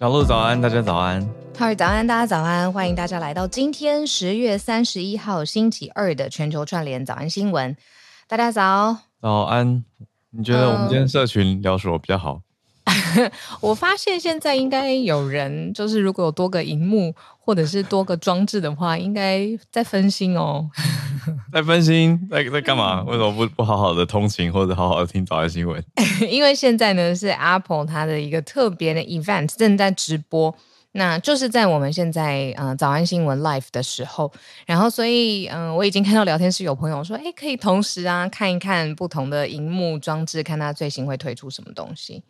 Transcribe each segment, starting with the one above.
小鹿早安，大家早安。哈喽早安，大家早安，欢迎大家来到今天十月三十一号星期二的全球串联早安新闻。大家早，早安。你觉得我们今天社群聊什么比较好？我发现现在应该有人，就是如果有多个荧幕或者是多个装置的话，应该在分心哦。在分心，在在干嘛？为什么不不好好的通勤或者好好的听早安新闻？因为现在呢是 Apple 它的一个特别的 event 正在直播，那就是在我们现在嗯、呃、早安新闻 live 的时候，然后所以嗯、呃、我已经看到聊天室有朋友说，哎，可以同时啊看一看不同的荧幕装置，看它最新会推出什么东西。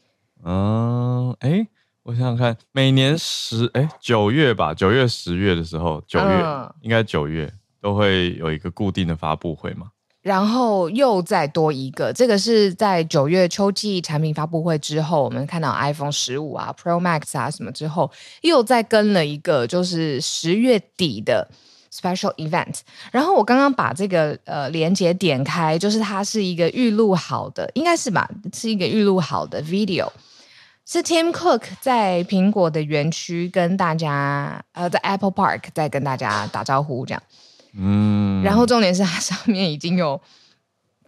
嗯，哎，我想想看，每年十哎九月吧，九月十月的时候，九月、嗯、应该九月都会有一个固定的发布会嘛。然后又再多一个，这个是在九月秋季产品发布会之后，我们看到 iPhone 十五啊、Pro Max 啊什么之后，又再跟了一个，就是十月底的 Special Event。然后我刚刚把这个呃连接点开，就是它是一个预录好的，应该是吧，是一个预录好的 video。是 Tim Cook 在苹果的园区跟大家，呃，在 Apple Park 在跟大家打招呼，这样。嗯。然后重点是它上面已经有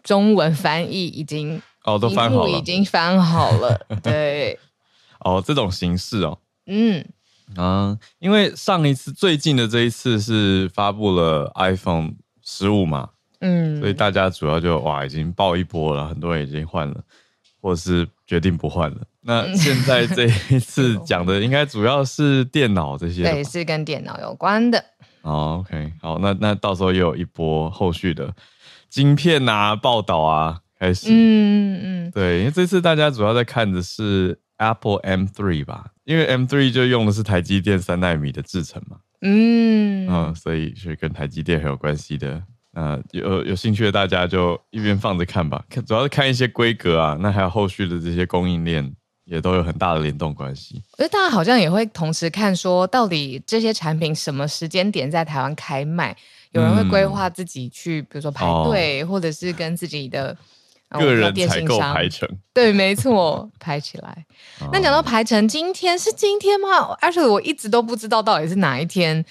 中文翻译，已经哦都翻好了，已经翻好了。对。哦，这种形式哦。嗯。啊，因为上一次最近的这一次是发布了 iPhone 十五嘛，嗯，所以大家主要就哇已经爆一波了，很多人已经换了，或者是决定不换了。那现在这一次 讲的应该主要是电脑这些，对，是跟电脑有关的。哦，OK，好，那那到时候又有一波后续的晶片啊报道啊开始。嗯嗯，对，因为这次大家主要在看的是 Apple M3 吧，因为 M3 就用的是台积电三纳米的制程嘛。嗯嗯，所以是跟台积电很有关系的。呃，有有兴趣的大家就一边放着看吧，看主要是看一些规格啊，那还有后续的这些供应链。也都有很大的联动关系。我觉得大家好像也会同时看，说到底这些产品什么时间点在台湾开卖？有人会规划自己去，比如说排队，哦、或者是跟自己的个人采购排程。对，没错，排起来。哦、那讲到排成，今天是今天吗？而且我一直都不知道到底是哪一天。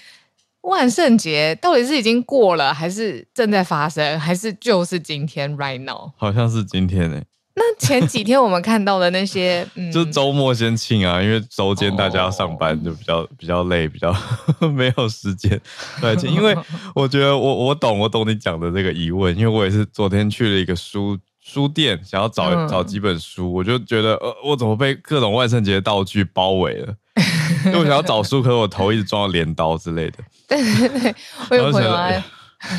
万圣节到底是已经过了，还是正在发生，还是就是今天？Right now，好像是今天诶、欸。那前几天我们看到的那些，嗯、就是周末先庆啊，因为周间大家要上班，就比较比较累，比较 没有时间。对，因为我觉得我我懂我懂你讲的这个疑问，因为我也是昨天去了一个书书店，想要找、嗯、找几本书，我就觉得呃，我怎么被各种万圣节道具包围了？因为我想要找书，可是我头一直撞到镰刀之类的。对对对，我有朋友啊。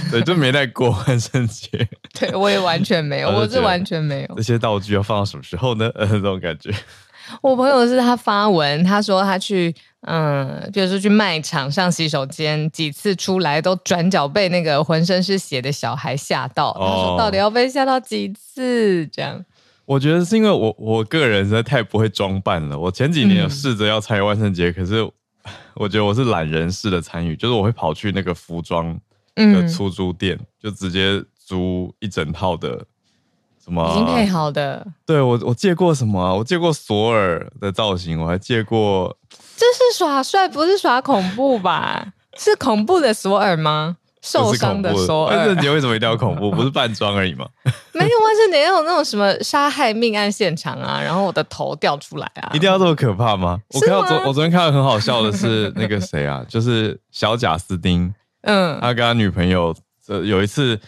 对，就没在过万圣节。对，我也完全没有，我是完全没有。这些道具要放到什么时候呢？呃，这种感觉。我朋友是他发文，他说他去，嗯，比如说去卖场上洗手间，几次出来都转角被那个浑身是血的小孩吓到。哦、他说到底要被吓到几次？这样。我觉得是因为我我个人实在太不会装扮了。我前几年有试着要参与万圣节，嗯、可是我觉得我是懒人式的参与，就是我会跑去那个服装。的出租店、嗯、就直接租一整套的什么、啊、已经配好的。对，我我借过什么啊？我借过索尔的造型，我还借过。这是耍帅，不是耍恐怖吧？是恐怖的索尔吗？受伤的索尔。万圣节为什么一定要恐怖？不是扮装而已吗？没有万圣节有那种什么杀害命案现场啊，然后我的头掉出来啊，一定要这么可怕吗？吗我看到昨我昨天看到很好笑的是那个谁啊，就是小贾斯汀。嗯，他跟他女朋友，呃，有一次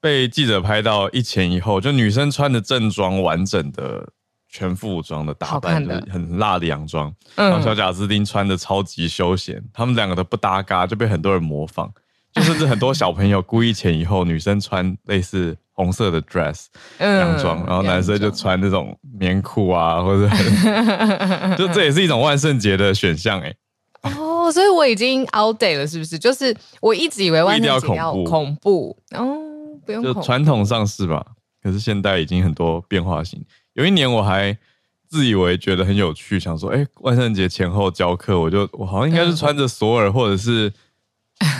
被记者拍到一前一后，就女生穿的正装，完整的全副武装的打扮，就是很辣的洋装，嗯、然后小贾斯汀穿的超级休闲，他们两个都不搭嘎，就被很多人模仿，就甚至很多小朋友故意前一后，女生穿类似红色的 dress 洋装，然后男生就穿那种棉裤啊，或者 就这也是一种万圣节的选项，哎。哦，所以我已经 out day 了，是不是？就是我一直以为万圣节要恐怖，哦，不用。就传统上是吧？可是现在已经很多变化型。有一年我还自以为觉得很有趣，想说，哎，万圣节前后教课，我就我好像应该是穿着索尔或者是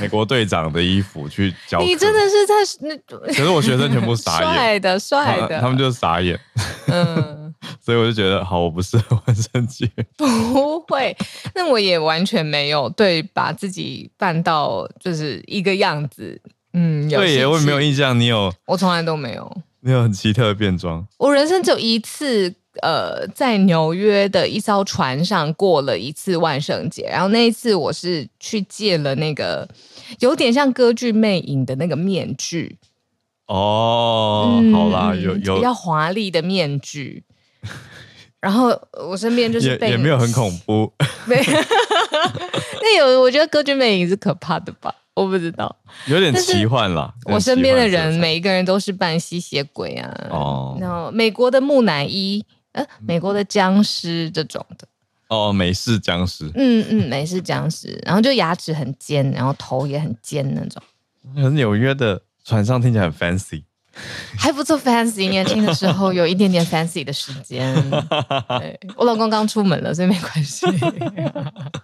美国队长的衣服去教课。你真的是在那？可是我学生全部傻眼，帅的帅的，他们就傻眼。嗯。所以我就觉得好，我不适合万圣节。不会，那我也完全没有对把自己扮到就是一个样子。嗯，对耶，我也没有印象。你有？我从来都没有。你有很奇特的变装？我人生只有一次，呃，在纽约的一艘船上过了一次万圣节。然后那一次我是去借了那个有点像歌剧魅影的那个面具。哦，嗯、好啦，有有比较华丽的面具。然后我身边就是被也，也没有很恐怖。没 那有，我觉得歌剧魅影是可怕的吧。我不知道，有点奇幻啦。我身边的人每一个人都是扮吸血鬼啊，哦，然后美国的木乃伊，呃，美国的僵尸这种的，哦，美式僵尸，嗯嗯，美式僵尸，然后就牙齿很尖，然后头也很尖那种。纽约的船上听起来很 fancy，还不错，fancy。年轻的时候有一点点 fancy 的时间，对，我老公刚出门了，所以没关系。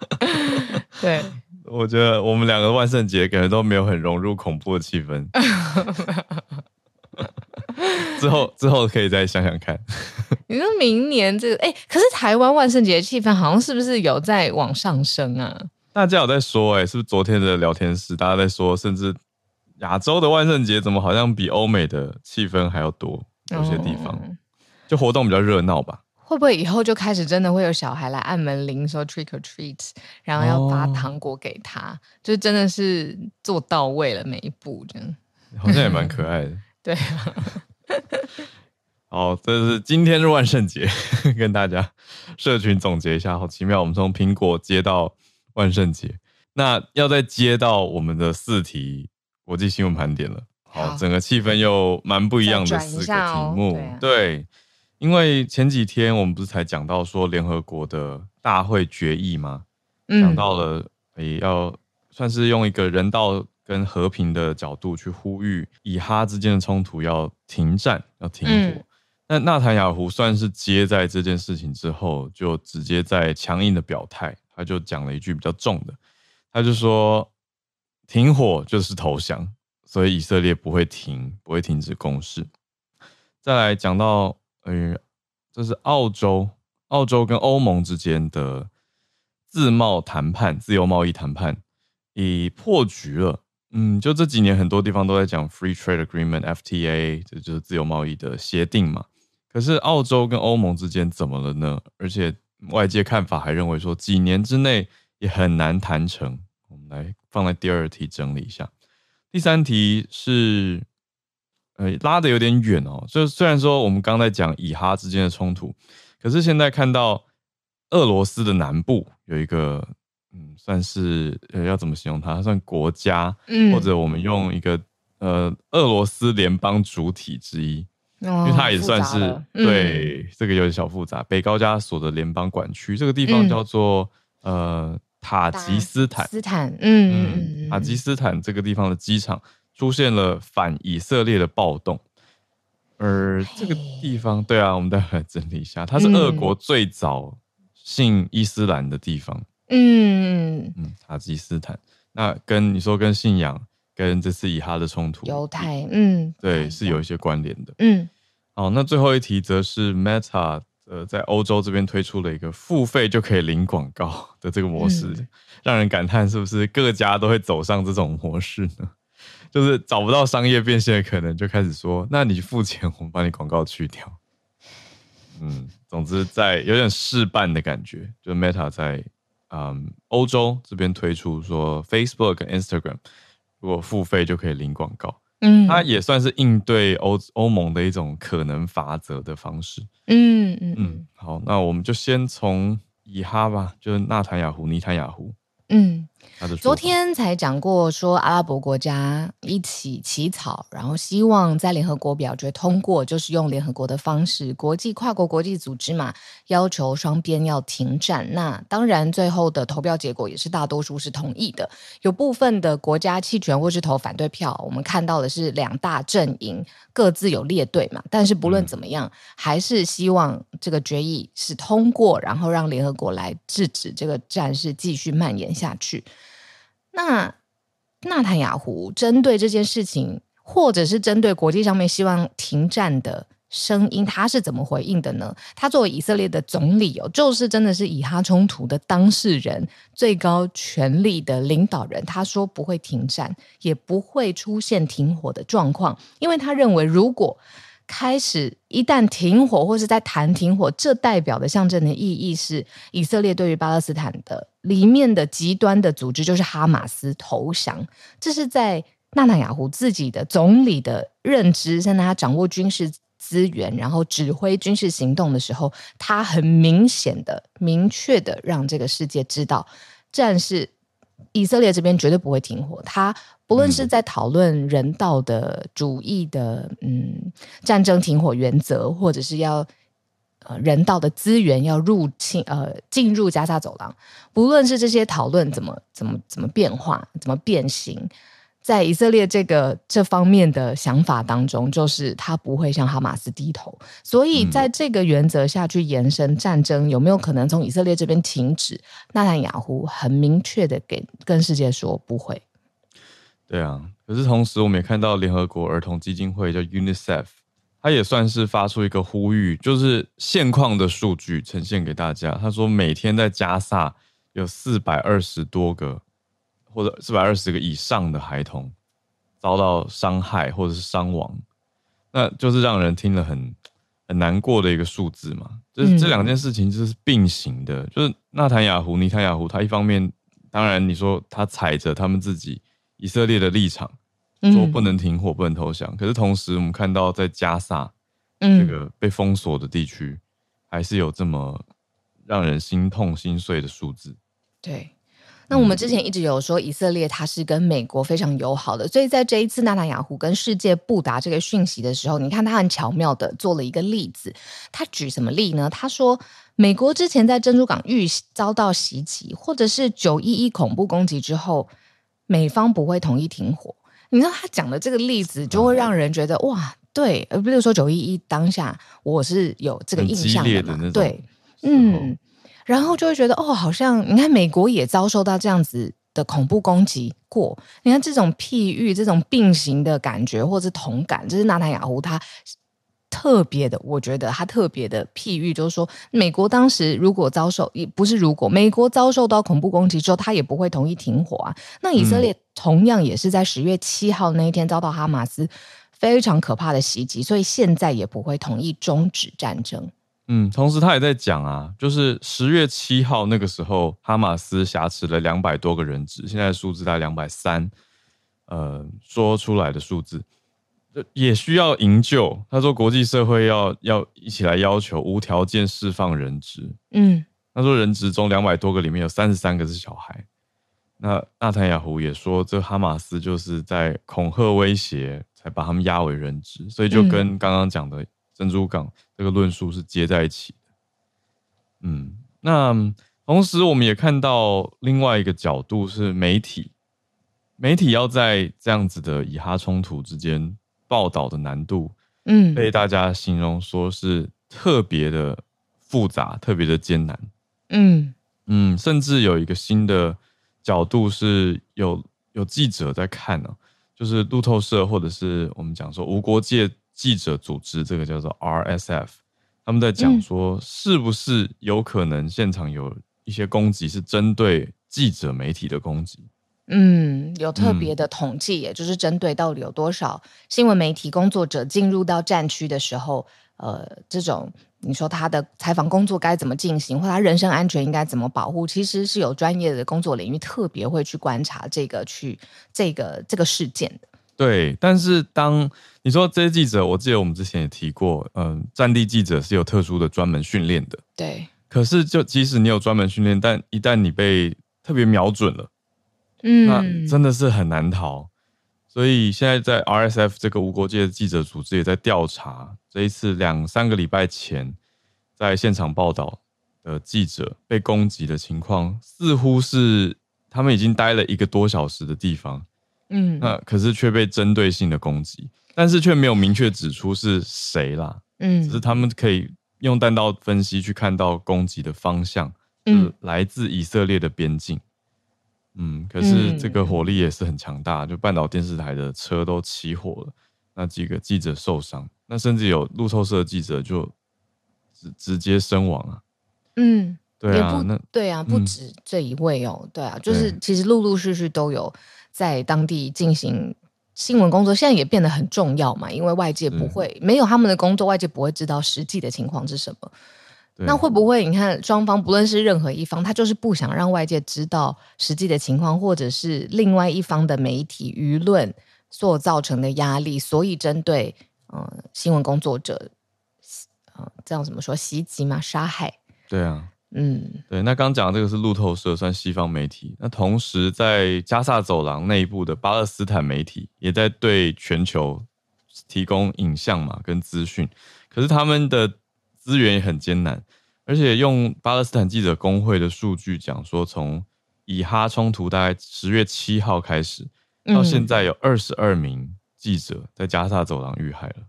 对。我觉得我们两个万圣节感觉都没有很融入恐怖的气氛。之后之后可以再想想看。你说明年这个哎，可是台湾万圣节气氛好像是不是有在往上升啊？大家有在说哎，是不是昨天的聊天室大家在说，甚至亚洲的万圣节怎么好像比欧美的气氛还要多？有些地方就活动比较热闹吧。会不会以后就开始真的会有小孩来按门铃说 trick or treat，然后要发糖果给他，哦、就真的是做到位了每一步，这样好像也蛮可爱的。对、啊，好，这是今天是万圣节，跟大家社群总结一下，好奇妙。我们从苹果接到万圣节，那要再接到我们的四题国际新闻盘点了。好，好整个气氛又蛮不一样的四个题目，对，啊、对。因为前几天我们不是才讲到说联合国的大会决议吗？讲、嗯、到了也要算是用一个人道跟和平的角度去呼吁以哈之间的冲突要停战，要停火。那纳坦雅胡算是接在这件事情之后，就直接在强硬的表态，他就讲了一句比较重的，他就说停火就是投降，所以以色列不会停，不会停止攻势。再来讲到。嗯，这是澳洲，澳洲跟欧盟之间的自贸谈判、自由贸易谈判已破局了。嗯，就这几年很多地方都在讲 Free Trade Agreement（FTA），这就是自由贸易的协定嘛。可是澳洲跟欧盟之间怎么了呢？而且外界看法还认为说，几年之内也很难谈成。我们来放在第二题整理一下。第三题是。呃，拉的有点远哦。就虽然说我们刚才讲以哈之间的冲突，可是现在看到俄罗斯的南部有一个，嗯，算是呃要怎么形容它？它算国家，嗯，或者我们用一个呃俄罗斯联邦主体之一，哦、因为它也算是对、嗯、这个有点小复杂。北高加索的联邦管区，这个地方叫做、嗯、呃塔吉斯坦，斯坦，嗯嗯嗯，塔吉斯坦这个地方的机场。出现了反以色列的暴动，而这个地方，对啊，我们待会来整理一下，它是俄国最早信伊斯兰的地方。嗯嗯，塔吉斯坦，那跟你说跟信仰跟这次以哈的冲突，犹太，嗯，对，是有一些关联的。嗯，好，那最后一题则是 Meta 呃在欧洲这边推出了一个付费就可以领广告的这个模式，嗯、让人感叹是不是各家都会走上这种模式呢？就是找不到商业变现的可能，就开始说：“那你付钱，我们把你广告去掉。”嗯，总之在有点试办的感觉，就 Meta 在嗯欧洲这边推出说，Facebook 跟 Instagram 如果付费就可以领广告。嗯，它也算是应对欧欧盟的一种可能法则的方式。嗯嗯嗯，好，那我们就先从以哈吧，就是纳坦雅胡、尼坦雅胡。嗯。昨天才讲过，说阿拉伯国家一起起草，然后希望在联合国表决通过，就是用联合国的方式，国际跨国国际组织嘛，要求双边要停战。那当然，最后的投票结果也是大多数是同意的，有部分的国家弃权或是投反对票。我们看到的是两大阵营各自有列队嘛，但是不论怎么样，嗯、还是希望这个决议是通过，然后让联合国来制止这个战事继续蔓延下去。那纳坦雅胡针对这件事情，或者是针对国际上面希望停战的声音，他是怎么回应的呢？他作为以色列的总理哦，就是真的是以哈冲突的当事人、最高权力的领导人。他说不会停战，也不会出现停火的状况，因为他认为，如果开始一旦停火，或是在谈停火，这代表的象征的意义是以色列对于巴勒斯坦的里面的极端的组织，就是哈马斯投降。这是在纳坦雅胡自己的总理的认知，现在他掌握军事。资源，然后指挥军事行动的时候，他很明显的、明确的让这个世界知道，战事以色列这边绝对不会停火。他不论是在讨论人道的主义的嗯战争停火原则，或者是要呃人道的资源要入侵呃进入加沙走廊，不论是这些讨论怎么怎么怎么变化、怎么变形。在以色列这个这方面的想法当中，就是他不会向哈马斯低头，所以在这个原则下去延伸战争，有没有可能从以色列这边停止？纳坦雅胡很明确的给跟世界说不会。对啊，可是同时我们也看到联合国儿童基金会叫 UNICEF，他也算是发出一个呼吁，就是现况的数据呈现给大家。他说每天在加萨有四百二十多个。或者四百二十个以上的孩童遭到伤害或者是伤亡，那就是让人听了很很难过的一个数字嘛。就是这两件事情就是并行的，嗯、就是纳坦雅胡、尼坦雅胡，他一方面当然你说他踩着他们自己以色列的立场，说不能停火、不能投降，嗯、可是同时我们看到在加萨这个被封锁的地区，还是有这么让人心痛心碎的数字。对。那我们之前一直有说，以色列它是跟美国非常友好的，所以在这一次纳坦雅胡跟世界布达这个讯息的时候，你看他很巧妙的做了一个例子。他举什么例呢？他说，美国之前在珍珠港遇遭到袭击，或者是九一一恐怖攻击之后，美方不会同意停火。你知道他讲的这个例子，就会让人觉得哇，对，呃，比如说九一一当下，我是有这个印象的嘛，的对，嗯。然后就会觉得哦，好像你看美国也遭受到这样子的恐怖攻击过。你看这种譬喻、这种并行的感觉，或者是同感，这是纳坦雅胡他特别的。我觉得他特别的譬喻，就是说，美国当时如果遭受，也不是如果美国遭受到恐怖攻击之后，他也不会同意停火啊。那以色列同样也是在十月七号那一天遭到哈马斯非常可怕的袭击，所以现在也不会同意终止战争。嗯，同时他也在讲啊，就是十月七号那个时候，哈马斯挟持了两百多个人质，现在数字大概两百三，呃，说出来的数字，也需要营救。他说国际社会要要一起来要求无条件释放人质。嗯，他说人质中两百多个里面有三十三个是小孩。那纳坦雅胡也说，这哈马斯就是在恐吓威胁，才把他们押为人质，所以就跟刚刚讲的。珍珠港这个论述是接在一起的，嗯，那同时我们也看到另外一个角度是媒体，媒体要在这样子的以哈冲突之间报道的难度，嗯，被大家形容说是特别的复杂，特别的艰难，嗯嗯，甚至有一个新的角度是有有记者在看呢、啊，就是路透社或者是我们讲说无国界。记者组织这个叫做 RSF，他们在讲说，是不是有可能现场有一些攻击是针对记者媒体的攻击？嗯，有特别的统计，也就是针对到底有多少新闻媒体工作者进入到战区的时候，呃，这种你说他的采访工作该怎么进行，或他人身安全应该怎么保护，其实是有专业的工作领域特别会去观察这个去这个这个事件的。对，但是当你说这些记者，我记得我们之前也提过，嗯，战地记者是有特殊的专门训练的。对。可是，就即使你有专门训练，但一旦你被特别瞄准了，嗯，那真的是很难逃。所以现在在 RSF 这个无国界的记者组织也在调查这一次两三个礼拜前在现场报道的记者被攻击的情况，似乎是他们已经待了一个多小时的地方。嗯，那可是却被针对性的攻击，但是却没有明确指出是谁啦。嗯，只是他们可以用弹道分析去看到攻击的方向，是来自以色列的边境。嗯，可是这个火力也是很强大，就半岛电视台的车都起火了，那几个记者受伤。那甚至有路透社记者就直直接身亡啊。嗯，对啊，那对啊，不止这一位哦，嗯、对啊，就是其实陆陆续续都有在当地进行新闻工作，现在也变得很重要嘛，因为外界不会没有他们的工作，外界不会知道实际的情况是什么。那会不会你看双方不论是任何一方，他就是不想让外界知道实际的情况，或者是另外一方的媒体舆论所造成的压力，所以针对呃新闻工作者，呃这样怎么说袭击嘛？杀害？对啊，嗯，对。那刚讲这个是路透社，算西方媒体。那同时在加萨走廊内部的巴勒斯坦媒体也在对全球提供影像嘛跟资讯，可是他们的。资源也很艰难，而且用巴勒斯坦记者工会的数据讲说，从以哈冲突大概十月七号开始，到现在有二十二名记者在加萨走廊遇害了。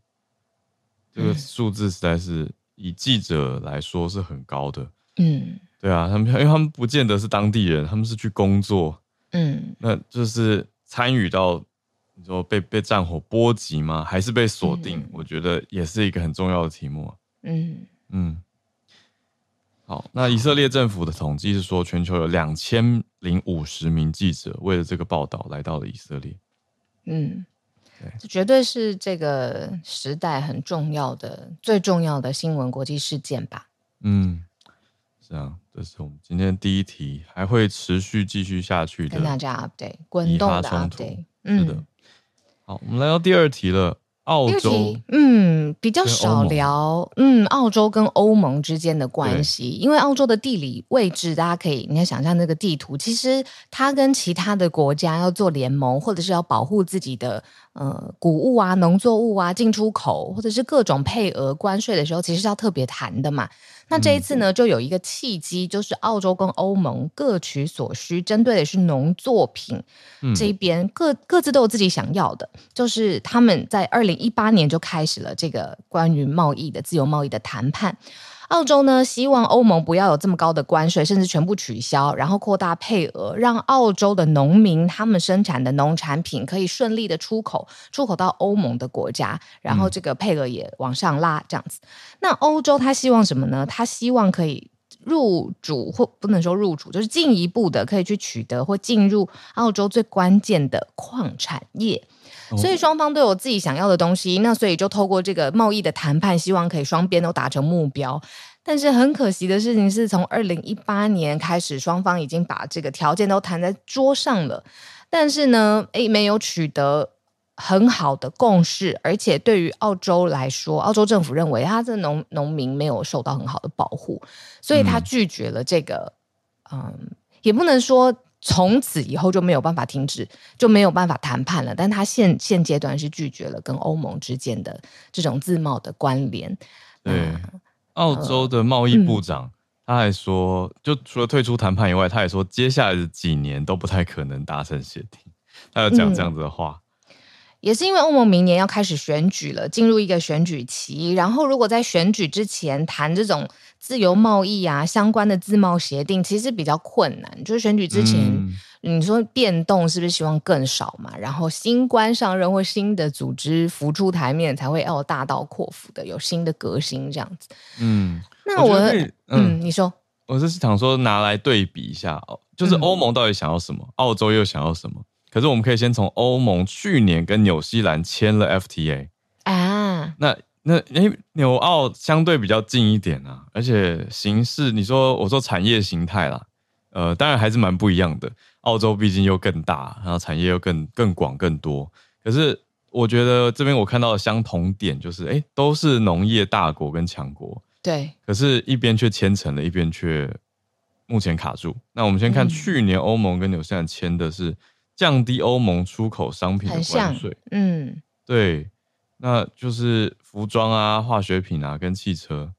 这个数字实在是以记者来说是很高的。嗯，对啊，他们 因为他们不见得是当地人，他们是去工作。嗯，那就是参与到你说被被战火波及吗？还是被锁定？我觉得也是一个很重要的题目。嗯嗯，好，那以色列政府的统计是说，全球有两千零五十名记者为了这个报道来到了以色列。嗯，对，这绝对是这个时代很重要的、最重要的新闻国际事件吧？嗯，是啊，这是我们今天第一题，还会持续继续下去的，跟大家 update 滚动的 update。是的，好，我们来到第二题了。澳洲，嗯，比较少聊，嗯，澳洲跟欧盟之间的关系，因为澳洲的地理位置，大家可以，你看想象那个地图，其实它跟其他的国家要做联盟，或者是要保护自己的呃谷物啊、农作物啊进出口，或者是各种配额关税的时候，其实是要特别谈的嘛。那这一次呢，就有一个契机，就是澳洲跟欧盟各取所需，针对的是农作品这一边，各各自都有自己想要的，就是他们在二零一八年就开始了这个关于贸易的自由贸易的谈判。澳洲呢，希望欧盟不要有这么高的关税，甚至全部取消，然后扩大配额，让澳洲的农民他们生产的农产品可以顺利的出口，出口到欧盟的国家，然后这个配额也往上拉，这样子。那欧洲他希望什么呢？他希望可以入主，或不能说入主，就是进一步的可以去取得或进入澳洲最关键的矿产业。所以双方都有自己想要的东西，那所以就透过这个贸易的谈判，希望可以双边都达成目标。但是很可惜的事情是，从二零一八年开始，双方已经把这个条件都谈在桌上了，但是呢，诶，没有取得很好的共识。而且对于澳洲来说，澳洲政府认为他的农农民没有受到很好的保护，所以他拒绝了这个，嗯，嗯，也不能说。从此以后就没有办法停止，就没有办法谈判了。但他现现阶段是拒绝了跟欧盟之间的这种自贸的关联。对，呃、澳洲的贸易部长、嗯、他还说，就除了退出谈判以外，他也说接下来的几年都不太可能达成协定。他有讲这样子的话。嗯也是因为欧盟明年要开始选举了，进入一个选举期。然后，如果在选举之前谈这种自由贸易啊相关的自贸协定，其实比较困难。就是选举之前，嗯、你说变动是不是希望更少嘛？然后新官上任或新的组织浮出台面，才会要大刀阔斧的有新的革新这样子。嗯，那我，我嗯，嗯，你说，我是想说拿来对比一下哦，就是欧盟到底想要什么，嗯、澳洲又想要什么？可是我们可以先从欧盟去年跟纽西兰签了 FTA 啊，那那诶纽澳相对比较近一点啊，而且形式你说我说产业形态啦，呃，当然还是蛮不一样的。澳洲毕竟又更大，然后产业又更更广更多。可是我觉得这边我看到的相同点就是，诶都是农业大国跟强国，对。可是，一边却签成了，一边却目前卡住。那我们先看去年欧盟跟纽西兰签的是。降低欧盟出口商品的关税，嗯，对，那就是服装啊、化学品啊跟汽车。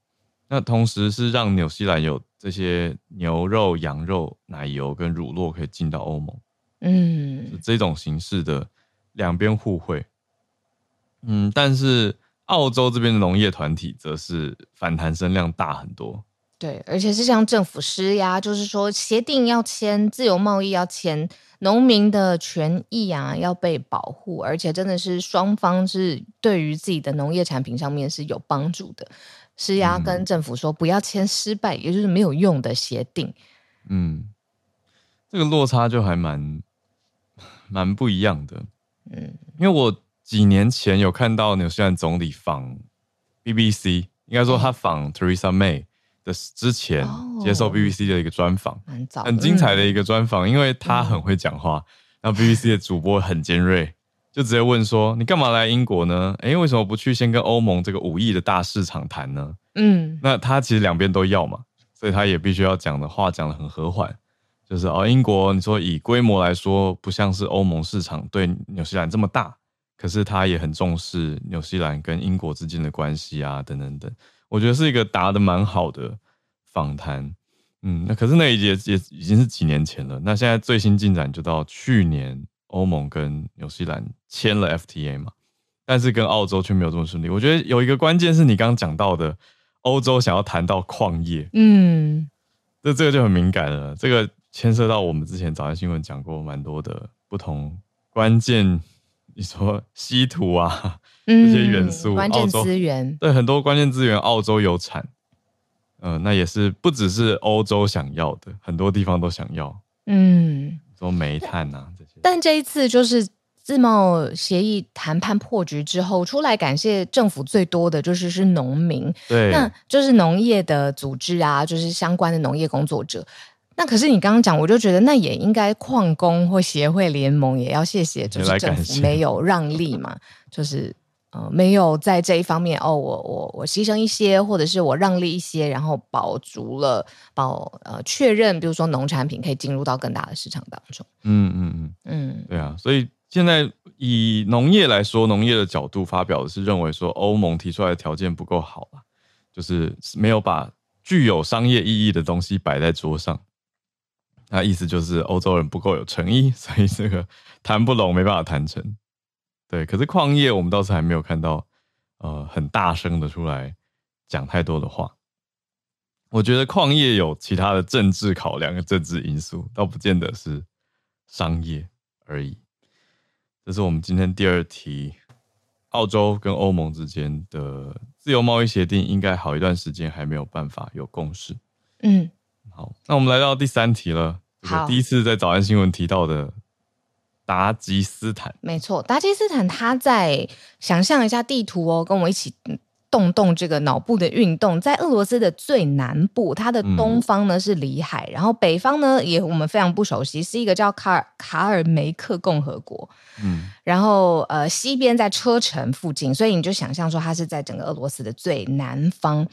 那同时是让纽西兰有这些牛肉、羊肉、奶油跟乳酪可以进到欧盟，嗯，是这种形式的两边互惠。嗯，但是澳洲这边的农业团体则是反弹声量大很多，对，而且是向政府施压，就是说协定要签，自由贸易要签，农民的权益啊要被保护，而且真的是双方是对于自己的农业产品上面是有帮助的。施压跟政府说不要签失败，嗯、也就是没有用的协定。嗯，这个落差就还蛮蛮不一样的。嗯，因为我几年前有看到纽西兰总理访 BBC，应该说他访 Theresa May 的之前接受 BBC 的一个专访，哦、很精彩的一个专访，因为他很会讲话，嗯、然后 BBC 的主播很尖锐。就直接问说：“你干嘛来英国呢？哎，为什么不去先跟欧盟这个五亿的大市场谈呢？”嗯，那他其实两边都要嘛，所以他也必须要讲的话讲得很和缓，就是哦，英国你说以规模来说不像是欧盟市场对纽西兰这么大，可是他也很重视纽西兰跟英国之间的关系啊，等等等。我觉得是一个答得蛮好的访谈。嗯，那可是那一节也已经是几年前了。那现在最新进展就到去年。欧盟跟纽西兰签了 FTA 嘛，但是跟澳洲却没有这么顺利。我觉得有一个关键是你刚刚讲到的，欧洲想要谈到矿业，嗯，这这个就很敏感了。这个牵涉到我们之前早安新闻讲过蛮多的不同关键，你说稀土啊，嗯、这些元素，关键资源，对，很多关键资源，澳洲有产，嗯、呃，那也是不只是欧洲想要的，很多地方都想要，嗯。说煤炭啊这些，但这一次就是自贸协议谈判破局之后，出来感谢政府最多的就是是农民，对，那就是农业的组织啊，就是相关的农业工作者。那可是你刚刚讲，我就觉得那也应该矿工或协会联盟也要谢谢，就是政府没有让利嘛，就是。呃，没有在这一方面哦，我我我牺牲一些，或者是我让利一些，然后保足了保呃确认，比如说农产品可以进入到更大的市场当中。嗯嗯嗯嗯，对啊，所以现在以农业来说，农业的角度发表的是认为说欧盟提出来的条件不够好啊，就是没有把具有商业意义的东西摆在桌上。那意思就是欧洲人不够有诚意，所以这个谈不拢，没办法谈成。对，可是矿业我们倒是还没有看到，呃，很大声的出来讲太多的话。我觉得矿业有其他的政治考量跟政治因素，倒不见得是商业而已。这是我们今天第二题，澳洲跟欧盟之间的自由贸易协定，应该好一段时间还没有办法有共识。嗯，好，那我们来到第三题了，好，第一次在早安新闻提到的。达吉斯坦，没错，达吉斯坦，他在想象一下地图哦，跟我一起动动这个脑部的运动，在俄罗斯的最南部，它的东方呢是里海，嗯、然后北方呢也我们非常不熟悉，是一个叫卡尔卡尔梅克共和国。嗯，然后呃西边在车臣附近，所以你就想象说它是在整个俄罗斯的最南方。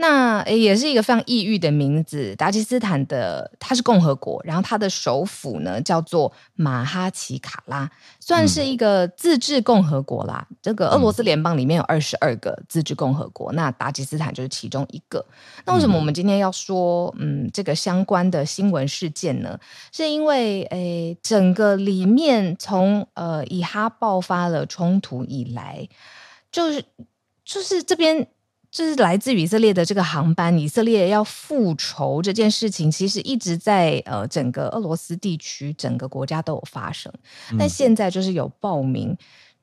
那也是一个非常异域的名字，达吉斯坦的它是共和国，然后它的首府呢叫做马哈奇卡拉，算是一个自治共和国啦。嗯、这个俄罗斯联邦里面有二十二个自治共和国，嗯、那达吉斯坦就是其中一个。那为什么我们今天要说嗯这个相关的新闻事件呢？是因为诶整个里面从呃以哈爆发了冲突以来，就是就是这边。就是来自于以色列的这个航班，以色列要复仇这件事情，其实一直在呃整个俄罗斯地区整个国家都有发生。但现在就是有暴民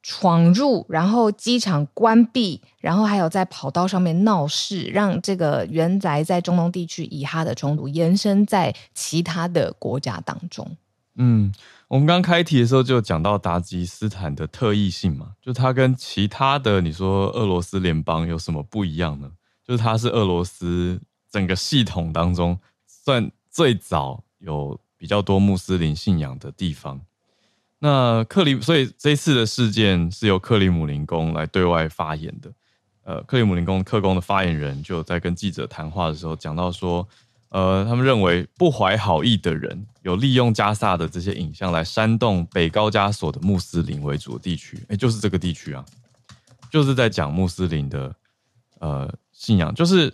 闯入，然后机场关闭，然后还有在跑道上面闹事，让这个原来在中东地区以哈的冲突延伸在其他的国家当中。嗯。我们刚开题的时候就讲到达吉斯坦的特异性嘛，就它跟其他的你说俄罗斯联邦有什么不一样呢？就是它是俄罗斯整个系统当中算最早有比较多穆斯林信仰的地方。那克里，所以这次的事件是由克里姆林宫来对外发言的。呃，克里姆林宫克宫的发言人就在跟记者谈话的时候讲到说。呃，他们认为不怀好意的人有利用加萨的这些影像来煽动北高加索的穆斯林为主的地区，诶，就是这个地区啊，就是在讲穆斯林的呃信仰，就是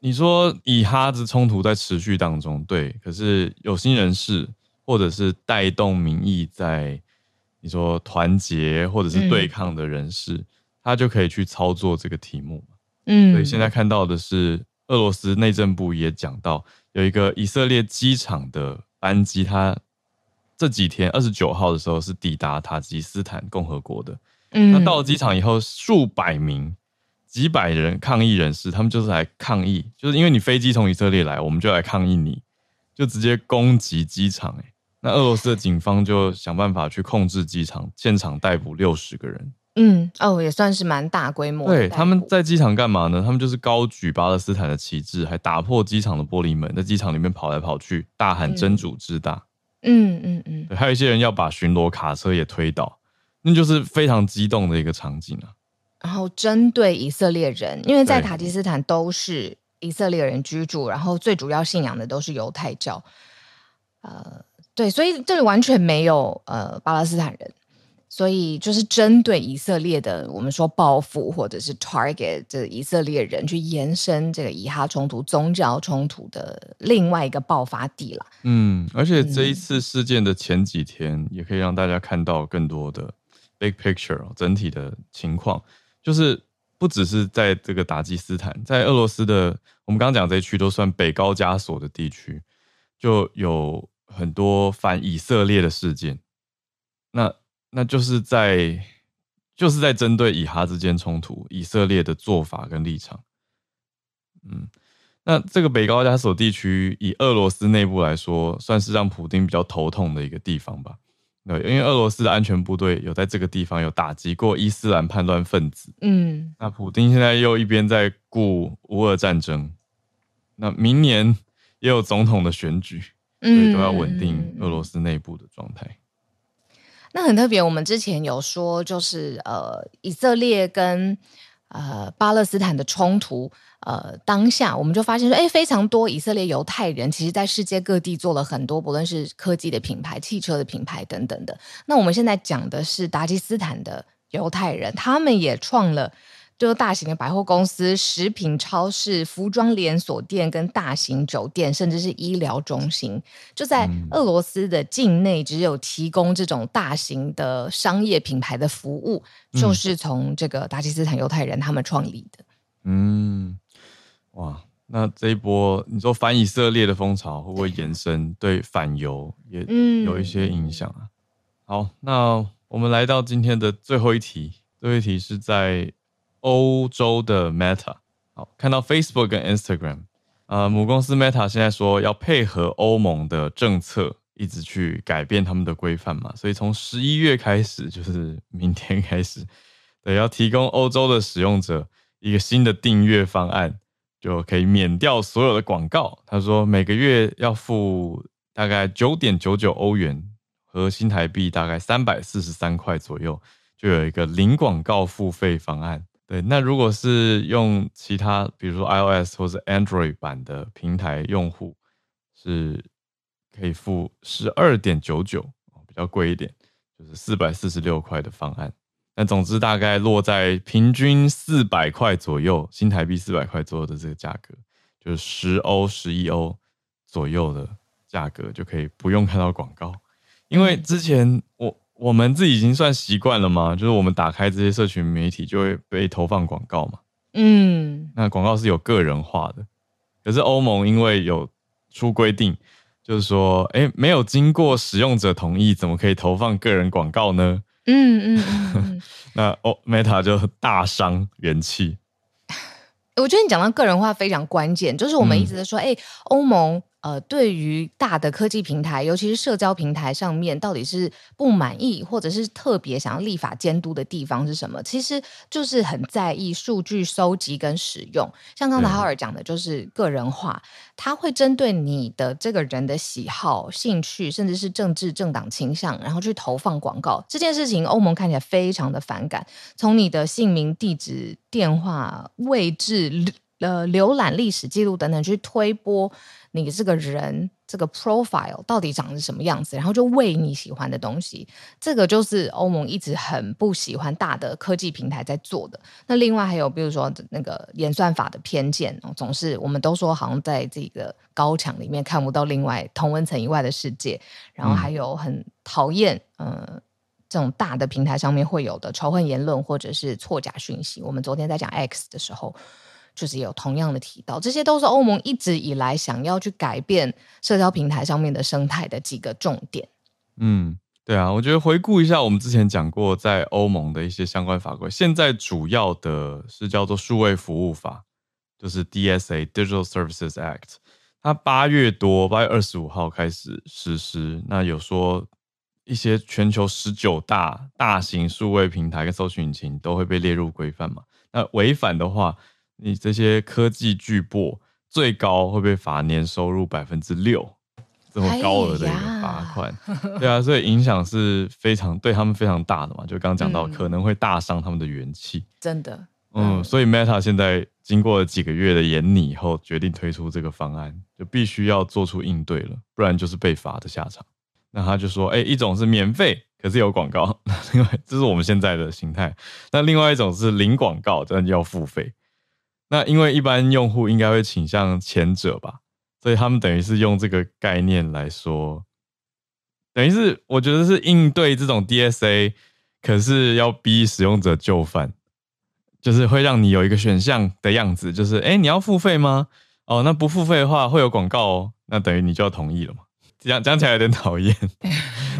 你说以哈之冲突在持续当中，对，可是有心人士或者是带动民意在你说团结或者是对抗的人士，嗯、他就可以去操作这个题目，嗯，所以现在看到的是。俄罗斯内政部也讲到，有一个以色列机场的班机，它这几天二十九号的时候是抵达塔吉斯坦共和国的。嗯，那到了机场以后，数百名、几百人抗议人士，他们就是来抗议，就是因为你飞机从以色列来，我们就来抗议你，就直接攻击机场。哎，那俄罗斯的警方就想办法去控制机场，现场逮捕六十个人。嗯，哦，也算是蛮大规模。对，他们在机场干嘛呢？他们就是高举巴勒斯坦的旗帜，还打破机场的玻璃门，在机场里面跑来跑去，大喊“真主之大”。嗯嗯嗯。对，还有一些人要把巡逻卡车也推倒，那就是非常激动的一个场景啊。然后针对以色列人，因为在塔吉斯坦都是以色列人居住，然后最主要信仰的都是犹太教。呃，对，所以这里完全没有呃巴勒斯坦人。所以就是针对以色列的，我们说报复或者是 target 这以色列人去延伸这个以哈冲突、宗教冲突的另外一个爆发地了。嗯，而且这一次事件的前几天，也可以让大家看到更多的 big picture 整体的情况，就是不只是在这个达吉斯坦，在俄罗斯的，我们刚刚讲这一区都算北高加索的地区，就有很多反以色列的事件。那那就是在就是在针对以哈之间冲突，以色列的做法跟立场。嗯，那这个北高加索地区，以俄罗斯内部来说，算是让普丁比较头痛的一个地方吧。对，因为俄罗斯的安全部队有在这个地方有打击过伊斯兰叛乱分子。嗯，那普丁现在又一边在顾乌俄战争，那明年也有总统的选举，所以都要稳定俄罗斯内部的状态。那很特别，我们之前有说，就是呃，以色列跟呃巴勒斯坦的冲突，呃，当下我们就发现说，哎，非常多以色列犹太人，其实在世界各地做了很多，不论是科技的品牌、汽车的品牌等等的。那我们现在讲的是达吉斯坦的犹太人，他们也创了。就是大型的百货公司、食品超市、服装连锁店跟大型酒店，甚至是医疗中心，就在俄罗斯的境内，只有提供这种大型的商业品牌的服务，嗯、就是从这个达吉斯坦犹太人他们创立的。嗯，哇，那这一波你说反以色列的风潮会不会延伸对反犹也有一些影响啊？嗯、好，那我们来到今天的最后一题，最后一题是在。欧洲的 Meta，好，看到 Facebook 跟 Instagram，呃，母公司 Meta 现在说要配合欧盟的政策，一直去改变他们的规范嘛，所以从十一月开始，就是明天开始，对，要提供欧洲的使用者一个新的订阅方案，就可以免掉所有的广告。他说每个月要付大概九点九九欧元和新台币大概三百四十三块左右，就有一个零广告付费方案。对，那如果是用其他，比如说 iOS 或者 Android 版的平台用户，是可以付十二点九九，比较贵一点，就是四百四十六块的方案。那总之大概落在平均四百块左右，新台币四百块左右的这个价格，就是十欧、十一欧左右的价格，就可以不用看到广告。因为之前我。我们自己已经算习惯了嘛？就是我们打开这些社群媒体就会被投放广告嘛。嗯，那广告是有个人化的，可是欧盟因为有出规定，就是说，哎，没有经过使用者同意，怎么可以投放个人广告呢？嗯嗯，嗯嗯 那哦，Meta 就大伤元气。我觉得你讲到个人化非常关键，就是我们一直在说，哎、嗯，欧盟。呃，对于大的科技平台，尤其是社交平台上面，到底是不满意，或者是特别想要立法监督的地方是什么？其实就是很在意数据收集跟使用。像刚才浩尔讲的，就是个人化，他会针对你的这个人的喜好、兴趣，甚至是政治政党倾向，然后去投放广告。这件事情，欧盟看起来非常的反感。从你的姓名、地址、电话、位置、呃，浏览历史记录等等去推播。你这个人这个 profile 到底长得什么样子？然后就喂你喜欢的东西，这个就是欧盟一直很不喜欢大的科技平台在做的。那另外还有比如说那个演算法的偏见，总是我们都说好像在这个高墙里面看不到另外同温层以外的世界。然后还有很讨厌呃这种大的平台上面会有的仇恨言论或者是错假讯息。我们昨天在讲 X 的时候。就是有同样的提到，这些都是欧盟一直以来想要去改变社交平台上面的生态的几个重点。嗯，对啊，我觉得回顾一下我们之前讲过在欧盟的一些相关法规，现在主要的是叫做数位服务法，就是 DSA Digital Services Act，它八月多八月二十五号开始实施，那有说。一些全球十九大大型数位平台跟搜寻引擎都会被列入规范嘛？那违反的话，你这些科技巨擘最高会被罚年收入百分之六，这么高额的一个罚款。哎、对啊，所以影响是非常对他们非常大的嘛。就刚刚讲到，可能会大伤他们的元气。真的，嗯，所以 Meta 现在经过了几个月的研拟以后，决定推出这个方案，就必须要做出应对了，不然就是被罚的下场。那他就说，哎、欸，一种是免费，可是有广告，因为这是我们现在的形态。那另外一种是零广告，但要付费。那因为一般用户应该会倾向前者吧，所以他们等于是用这个概念来说，等于是我觉得是应对这种 DSA，可是要逼使用者就范，就是会让你有一个选项的样子，就是哎、欸，你要付费吗？哦，那不付费的话会有广告哦，那等于你就要同意了嘛。讲讲起来有点讨厌，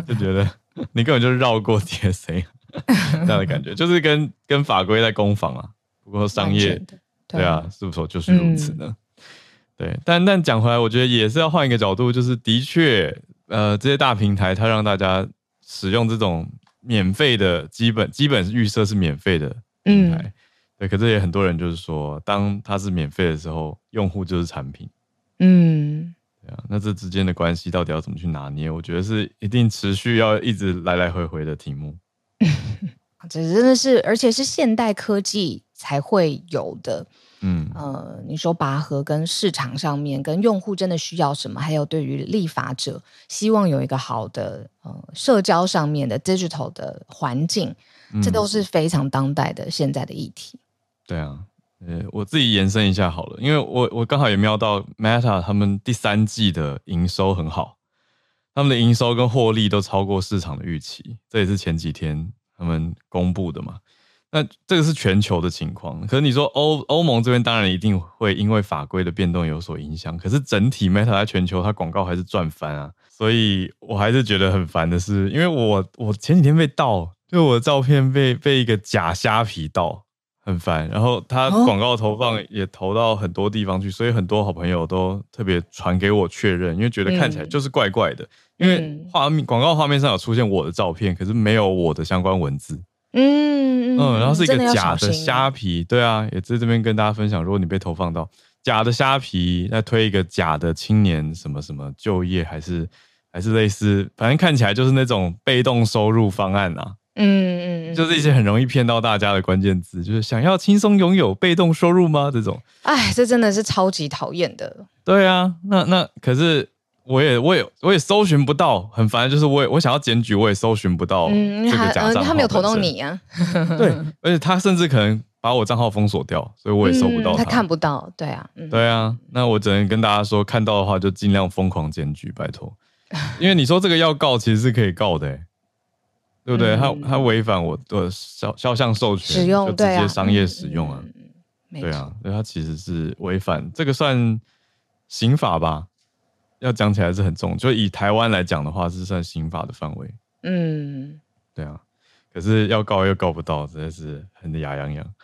就觉得你根本就绕过 DSA 这样的感觉，就是跟跟法规在攻防啊。不过商业对，啊，是不是就是如此呢？嗯、对，但但讲回来，我觉得也是要换一个角度，就是的确，呃，这些大平台它让大家使用这种免费的基本基本预设是免费的平台，嗯、对。可是也很多人就是说，当它是免费的时候，用户就是产品，嗯。那这之间的关系到底要怎么去拿捏？我觉得是一定持续要一直来来回回的题目。这真的是，而且是现代科技才会有的。嗯，呃，你说拔河跟市场上面跟用户真的需要什么？还有对于立法者希望有一个好的呃社交上面的 digital 的环境，这都是非常当代的现在的议题。对啊。呃，我自己延伸一下好了，因为我我刚好也瞄到 Meta 他们第三季的营收很好，他们的营收跟获利都超过市场的预期，这也是前几天他们公布的嘛。那这个是全球的情况，可是你说欧欧盟这边当然一定会因为法规的变动有所影响，可是整体 Meta 在全球它广告还是赚翻啊，所以我还是觉得很烦的是，因为我我前几天被盗，就我的照片被被一个假虾皮盗。很烦，然后它广告投放也投到很多地方去，哦、所以很多好朋友都特别传给我确认，因为觉得看起来就是怪怪的，嗯、因为画面广告画面上有出现我的照片，可是没有我的相关文字。嗯嗯，然后是一个假的虾皮，对啊，也在这边跟大家分享，如果你被投放到假的虾皮，再推一个假的青年什么什么就业，还是还是类似，反正看起来就是那种被动收入方案啊。嗯嗯，就是一些很容易骗到大家的关键字，就是想要轻松拥有被动收入吗？这种，哎，这真的是超级讨厌的。对啊，那那可是我也我也我也搜寻不到，很烦。就是我也我想要检举，我也搜寻不到这个假账、嗯。他没有投到你啊。对，而且他甚至可能把我账号封锁掉，所以我也搜不到他。嗯、他看不到，对啊，嗯、对啊。那我只能跟大家说，看到的话就尽量疯狂检举，拜托。因为你说这个要告，其实是可以告的、欸。对不对？他他违反我的肖肖像授权，使用就直接商业使用啊。对啊，所以他其实是违反这个算刑法吧？要讲起来是很重，就以台湾来讲的话，是算刑法的范围。嗯，对啊。可是要告又告不到，真的是很牙痒痒。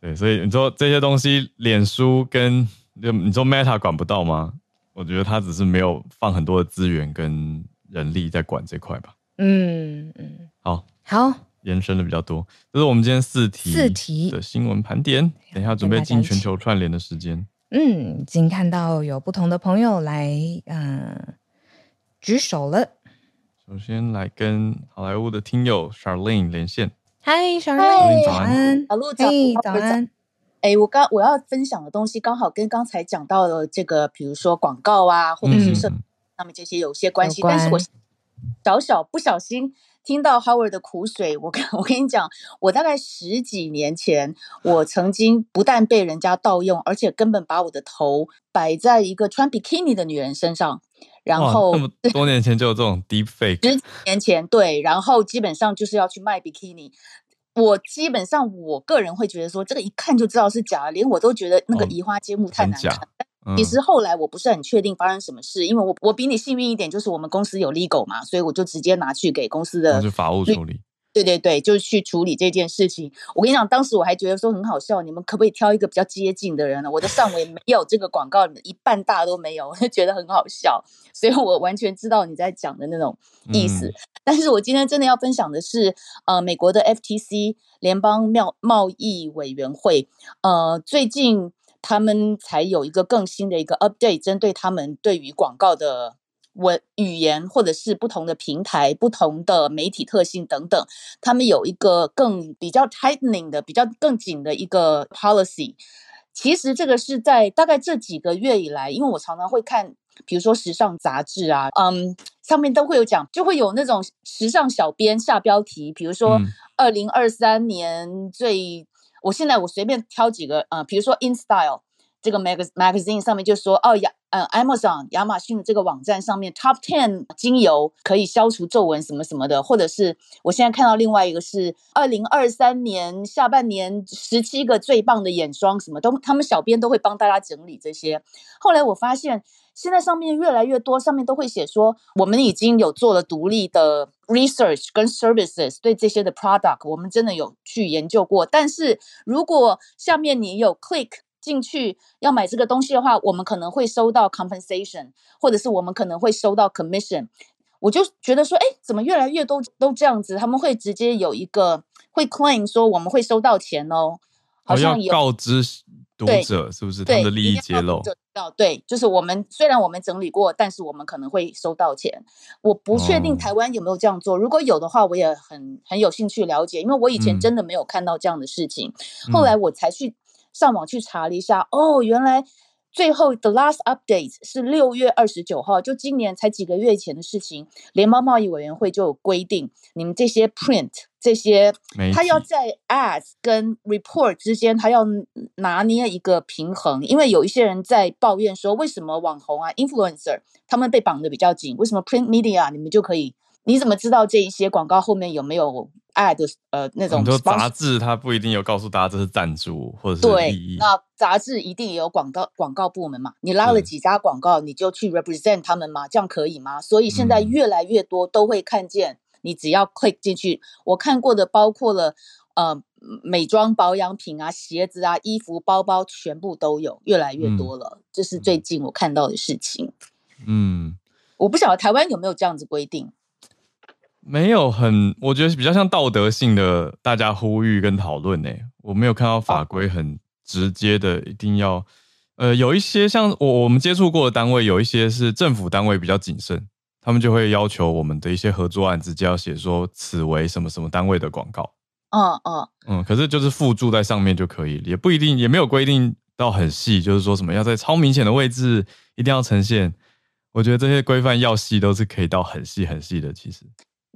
对，所以你说这些东西，脸书跟就你说 Meta 管不到吗？我觉得他只是没有放很多的资源跟人力在管这块吧。嗯嗯。好好，延伸的比较多，这是我们今天四题四题的新闻盘点。等一下准备进全球串联的时间。嗯，已经看到有不同的朋友来嗯、呃、举手了。首先来跟好莱坞的听友 Charlene 连线。嗨，Charlene，早安。小鹿早早安。哎，我刚我要分享的东西刚好跟刚才讲到的这个，比如说广告啊，或者是社上面这些有些关系，关但是我小小不小心。听到 Howard 的苦水，我跟 我跟你讲，我大概十几年前，我曾经不但被人家盗用，而且根本把我的头摆在一个穿比基尼的女人身上，然后那么多年前就有这种 deep fake，十几年前对，然后基本上就是要去卖比基尼，我基本上我个人会觉得说，这个一看就知道是假的，连我都觉得那个移花接木太难看。其实后来我不是很确定发生什么事，因为我我比你幸运一点，就是我们公司有 legal 嘛，所以我就直接拿去给公司的就法务处理。对对对，就是去处理这件事情。我跟你讲，当时我还觉得说很好笑，你们可不可以挑一个比较接近的人呢？我的上围没有这个广告，一半大都没有，我 就觉得很好笑。所以我完全知道你在讲的那种意思。嗯、但是我今天真的要分享的是，呃，美国的 FTC 联邦贸贸易委员会，呃，最近他们才有一个更新的一个 update，针对他们对于广告的。文语言或者是不同的平台、不同的媒体特性等等，他们有一个更比较 tightening 的、比较更紧的一个 policy。其实这个是在大概这几个月以来，因为我常常会看，比如说时尚杂志啊，嗯，上面都会有讲，就会有那种时尚小编下标题，比如说二零二三年最，嗯、我现在我随便挑几个，呃，比如说 InStyle。这个 mag magazine 上面就说哦，亚呃 Amazon 亚马逊的这个网站上面 Top Ten 精油可以消除皱纹什么什么的，或者是我现在看到另外一个是二零二三年下半年十七个最棒的眼霜，什么都他们小编都会帮大家整理这些。后来我发现现在上面越来越多，上面都会写说我们已经有做了独立的 research 跟 services 对这些的 product，我们真的有去研究过。但是如果下面你有 click 进去要买这个东西的话，我们可能会收到 compensation，或者是我们可能会收到 commission。我就觉得说，哎，怎么越来越多都这样子？他们会直接有一个会 claim 说我们会收到钱哦，好像要告知读者是不是他们的利益揭露？对，就是我们虽然我们整理过，但是我们可能会收到钱。我不确定台湾有没有这样做，如果有的话，我也很很有兴趣了解，因为我以前真的没有看到这样的事情，后来我才去。上网去查了一下，哦，原来最后 the last update 是六月二十九号，就今年才几个月前的事情。联邦贸易委员会就有规定，你们这些 print 这些，他要在 ads 跟 report 之间，他要拿捏一个平衡。因为有一些人在抱怨说，为什么网红啊 influencer 他们被绑得比较紧，为什么 print media 你们就可以？你怎么知道这一些广告后面有没有？ad 呃那种，很多杂志它不一定有告诉大家这是赞助或者是利益。那杂志一定也有广告广告部门嘛？你拉了几家广告，你就去 represent 他们吗？这样可以吗？所以现在越来越多都会看见，你只要 click 进去，我看过的包括了呃美妆保养品啊、鞋子啊、衣服、包包，全部都有，越来越多了。嗯、这是最近我看到的事情。嗯，我不晓得台湾有没有这样子规定。没有很，我觉得比较像道德性的大家呼吁跟讨论诶，我没有看到法规很直接的一定要，呃，有一些像我我们接触过的单位，有一些是政府单位比较谨慎，他们就会要求我们的一些合作案直接要写说此为什么什么单位的广告，嗯嗯嗯，可是就是附注在上面就可以，也不一定也没有规定到很细，就是说什么要在超明显的位置一定要呈现，我觉得这些规范要细都是可以到很细很细的，其实。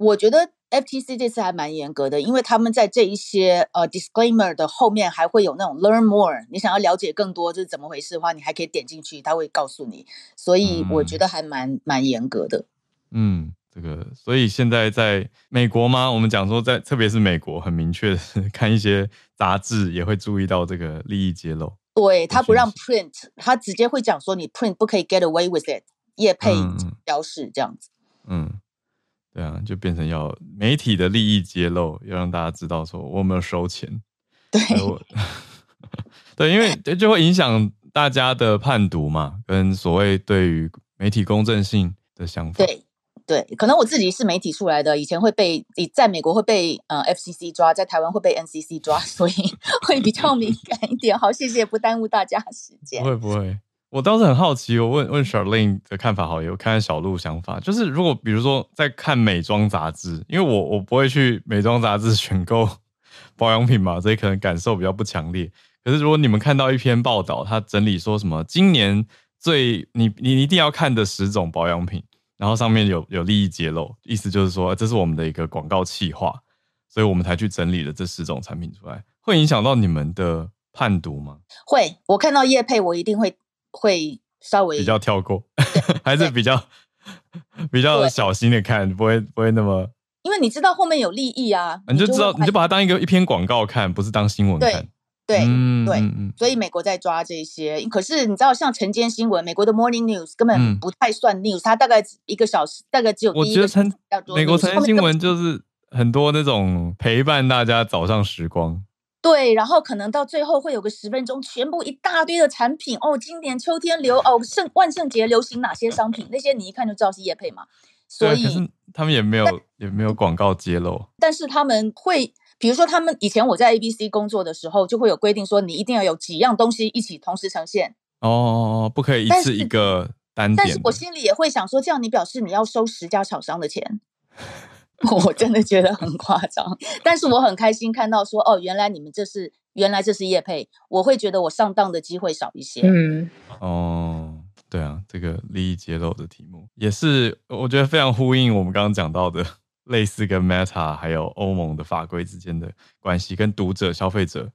我觉得 FTC 这次还蛮严格的，因为他们在这一些呃 disclaimer 的后面还会有那种 learn more。你想要了解更多这是怎么回事的话，你还可以点进去，他会告诉你。所以我觉得还蛮蛮严格的。嗯，这个所以现在在美国吗？我们讲说在特别是美国，很明确的 看一些杂志也会注意到这个利益揭露。对，他不让 print，他直接会讲说你 print 不可以 get away with it，业配标示这样子。嗯。嗯对啊，就变成要媒体的利益揭露，要让大家知道说我没有收钱。对，对，因为这就会影响大家的判读嘛，跟所谓对于媒体公正性的想法。对，对，可能我自己是媒体出来的，以前会被在美国会被呃 FCC 抓，在台湾会被 NCC 抓，所以 会比较敏感一点。好，谢谢，不耽误大家时间。不会，不会。我倒是很好奇，我问问 Charlene 的看法好，有看看小鹿想法，就是如果比如说在看美妆杂志，因为我我不会去美妆杂志 选购保养品嘛，所以可能感受比较不强烈。可是如果你们看到一篇报道，他整理说什么今年最你你一定要看的十种保养品，然后上面有有利益揭露，意思就是说这是我们的一个广告企划，所以我们才去整理了这十种产品出来，会影响到你们的判读吗？会，我看到叶配，我一定会。会稍微比较跳过，还是比较 比较小心的看，不会不会那么因为你知道后面有利益啊，你就知道，你就把它当一个一篇广告看，不是当新闻看。对对、嗯、对，所以美国在抓这些。可是你知道，像晨间新闻，美国的 Morning News 根本不太算 news，、嗯、它大概一个小时，大概只有。我觉得晨美国晨间新闻就是很多那种陪伴大家早上时光。对，然后可能到最后会有个十分钟，全部一大堆的产品哦，今年秋天流哦圣万圣节流行哪些商品？那些你一看就知道是叶配嘛。所以可是他们也没有也没有广告揭露。但是他们会，比如说他们以前我在 ABC 工作的时候，就会有规定说，你一定要有几样东西一起同时呈现。哦，不可以一次一个单点。但是我心里也会想说，这样你表示你要收十家厂商的钱。我真的觉得很夸张，但是我很开心看到说哦，原来你们这是原来这是叶配，我会觉得我上当的机会少一些。嗯，哦，对啊，这个利益揭露的题目也是我觉得非常呼应我们刚刚讲到的类似跟 Meta 还有欧盟的法规之间的关系，跟读者、消费者、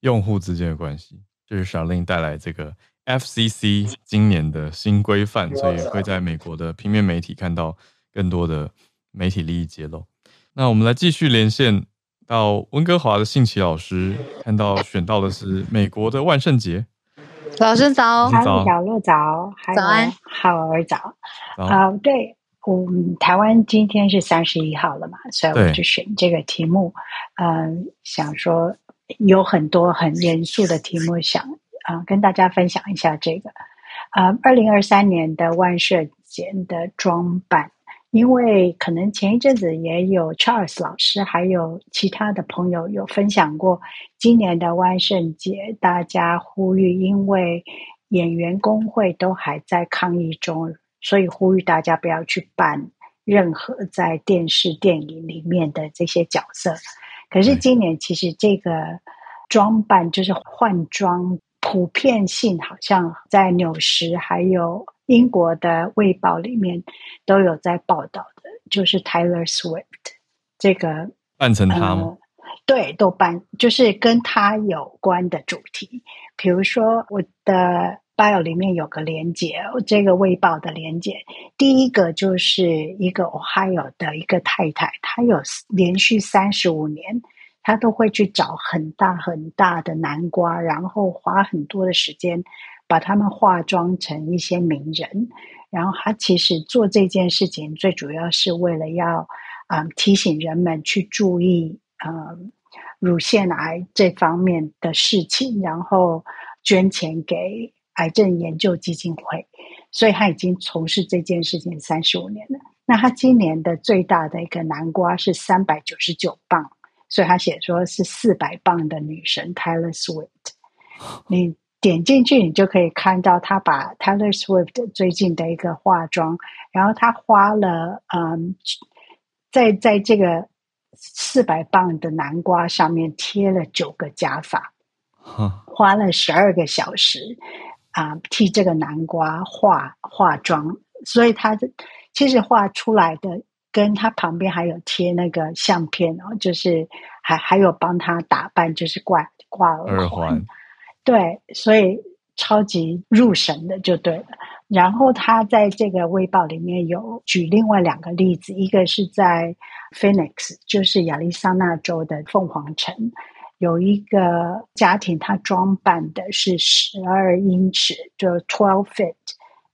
用户之间的关系，就是 Charlene 带来这个 FCC 今年的新规范，所以会在美国的平面媒体看到更多的。媒体利益揭露，那我们来继续连线到温哥华的信奇老师，看到选到的是美国的万圣节。老师早，哈喽小鹿早，早安，好儿早。啊、呃，对，我们台湾今天是三十一号了嘛，所以我就选这个题目。嗯、呃，想说有很多很严肃的题目想，想、呃、啊跟大家分享一下这个。啊、呃，二零二三年的万圣节的装扮。因为可能前一阵子也有 Charles 老师，还有其他的朋友有分享过，今年的万圣节，大家呼吁，因为演员工会都还在抗议中，所以呼吁大家不要去扮任何在电视、电影里面的这些角色。可是今年其实这个装扮就是换装，普遍性好像在纽时还有。英国的《卫报》里面都有在报道的，就是 Taylor Swift 这个扮成他吗？呃，对，都扮就是跟他有关的主题。比如说，我的 bio 里面有个连接，这个《卫报》的连接，第一个就是一个 Ohio 的一个太太，她有连续三十五年，她都会去找很大很大的南瓜，然后花很多的时间。把他们化妆成一些名人，然后他其实做这件事情最主要是为了要啊、提醒人们去注意呃乳腺癌这方面的事情，然后捐钱给癌症研究基金会。所以他已经从事这件事情三十五年了。那他今年的最大的一个南瓜是三百九十九磅，所以他写说是四百磅的女神 Taylor Swift。你。点进去，你就可以看到他把 Taylor Swift 最近的一个化妆，然后他花了嗯，在在这个四百磅的南瓜上面贴了九个假发，花了十二个小时啊，替这个南瓜化化妆，所以他的其实画出来的跟他旁边还有贴那个相片哦，就是还还有帮他打扮，就是挂挂耳环。对，所以超级入神的就对了。然后他在这个《微报》里面有举另外两个例子，一个是在 Phoenix，就是亚利桑那州的凤凰城，有一个家庭，他装扮的是十二英尺，就 twelve feet，